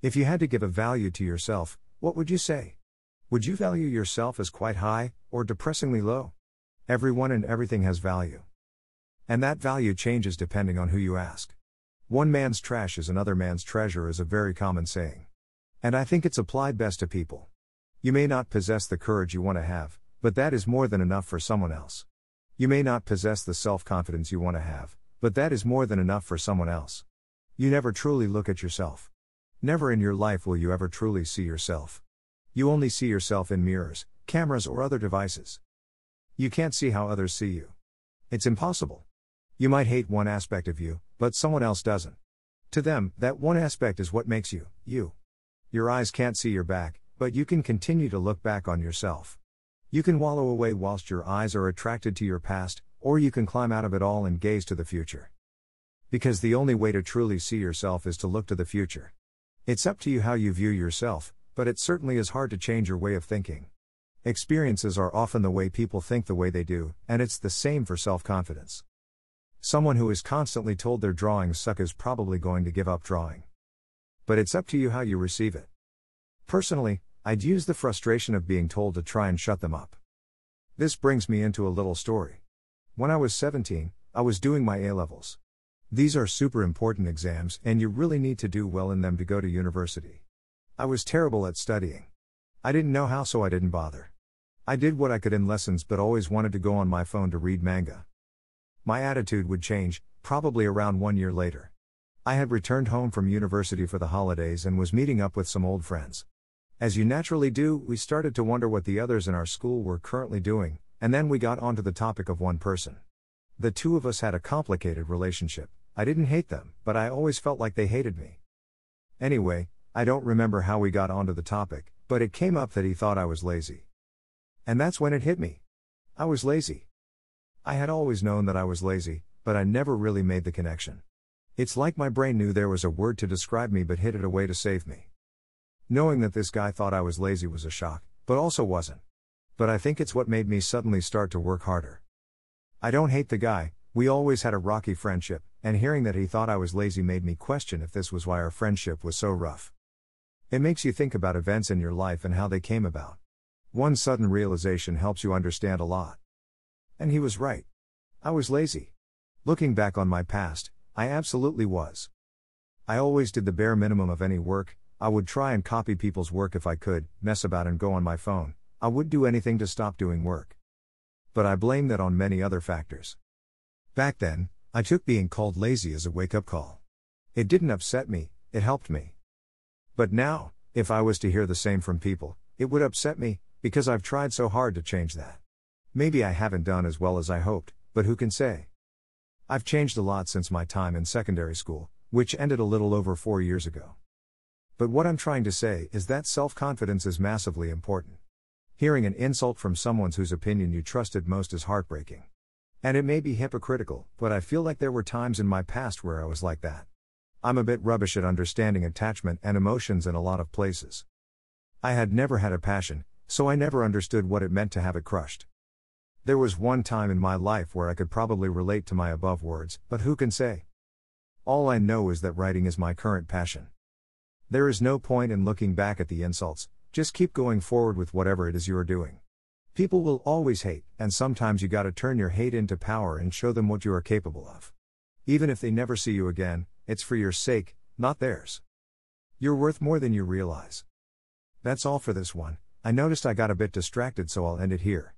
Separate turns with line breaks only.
If you had to give a value to yourself, what would you say? Would you value yourself as quite high, or depressingly low? Everyone and everything has value. And that value changes depending on who you ask. One man's trash is another man's treasure is a very common saying. And I think it's applied best to people. You may not possess the courage you want to have, but that is more than enough for someone else. You may not possess the self confidence you want to have, but that is more than enough for someone else. You never truly look at yourself. Never in your life will you ever truly see yourself. You only see yourself in mirrors, cameras, or other devices. You can't see how others see you. It's impossible. You might hate one aspect of you, but someone else doesn't. To them, that one aspect is what makes you, you. Your eyes can't see your back, but you can continue to look back on yourself. You can wallow away whilst your eyes are attracted to your past, or you can climb out of it all and gaze to the future. Because the only way to truly see yourself is to look to the future. It's up to you how you view yourself, but it certainly is hard to change your way of thinking. Experiences are often the way people think the way they do, and it's the same for self confidence. Someone who is constantly told their drawings suck is probably going to give up drawing. But it's up to you how you receive it. Personally, I'd use the frustration of being told to try and shut them up. This brings me into a little story. When I was 17, I was doing my A levels. These are super important exams, and you really need to do well in them to go to university. I was terrible at studying. I didn't know how, so I didn't bother. I did what I could in lessons, but always wanted to go on my phone to read manga. My attitude would change, probably around one year later. I had returned home from university for the holidays and was meeting up with some old friends. As you naturally do, we started to wonder what the others in our school were currently doing, and then we got onto the topic of one person. The two of us had a complicated relationship. I didn't hate them, but I always felt like they hated me. Anyway, I don't remember how we got onto the topic, but it came up that he thought I was lazy. And that's when it hit me. I was lazy. I had always known that I was lazy, but I never really made the connection. It's like my brain knew there was a word to describe me but hid it away to save me. Knowing that this guy thought I was lazy was a shock, but also wasn't. But I think it's what made me suddenly start to work harder. I don't hate the guy, we always had a rocky friendship, and hearing that he thought I was lazy made me question if this was why our friendship was so rough. It makes you think about events in your life and how they came about. One sudden realization helps you understand a lot. And he was right. I was lazy. Looking back on my past, I absolutely was. I always did the bare minimum of any work, I would try and copy people's work if I could, mess about and go on my phone, I would do anything to stop doing work. But I blame that on many other factors. Back then, I took being called lazy as a wake up call. It didn't upset me, it helped me. But now, if I was to hear the same from people, it would upset me, because I've tried so hard to change that. Maybe I haven't done as well as I hoped, but who can say? I've changed a lot since my time in secondary school, which ended a little over four years ago. But what I'm trying to say is that self confidence is massively important. Hearing an insult from someone whose opinion you trusted most is heartbreaking. And it may be hypocritical, but I feel like there were times in my past where I was like that. I'm a bit rubbish at understanding attachment and emotions in a lot of places. I had never had a passion, so I never understood what it meant to have it crushed. There was one time in my life where I could probably relate to my above words, but who can say? All I know is that writing is my current passion. There is no point in looking back at the insults, just keep going forward with whatever it is you are doing. People will always hate, and sometimes you gotta turn your hate into power and show them what you are capable of. Even if they never see you again, it's for your sake, not theirs. You're worth more than you realize. That's all for this one. I noticed I got a bit distracted, so I'll end it here.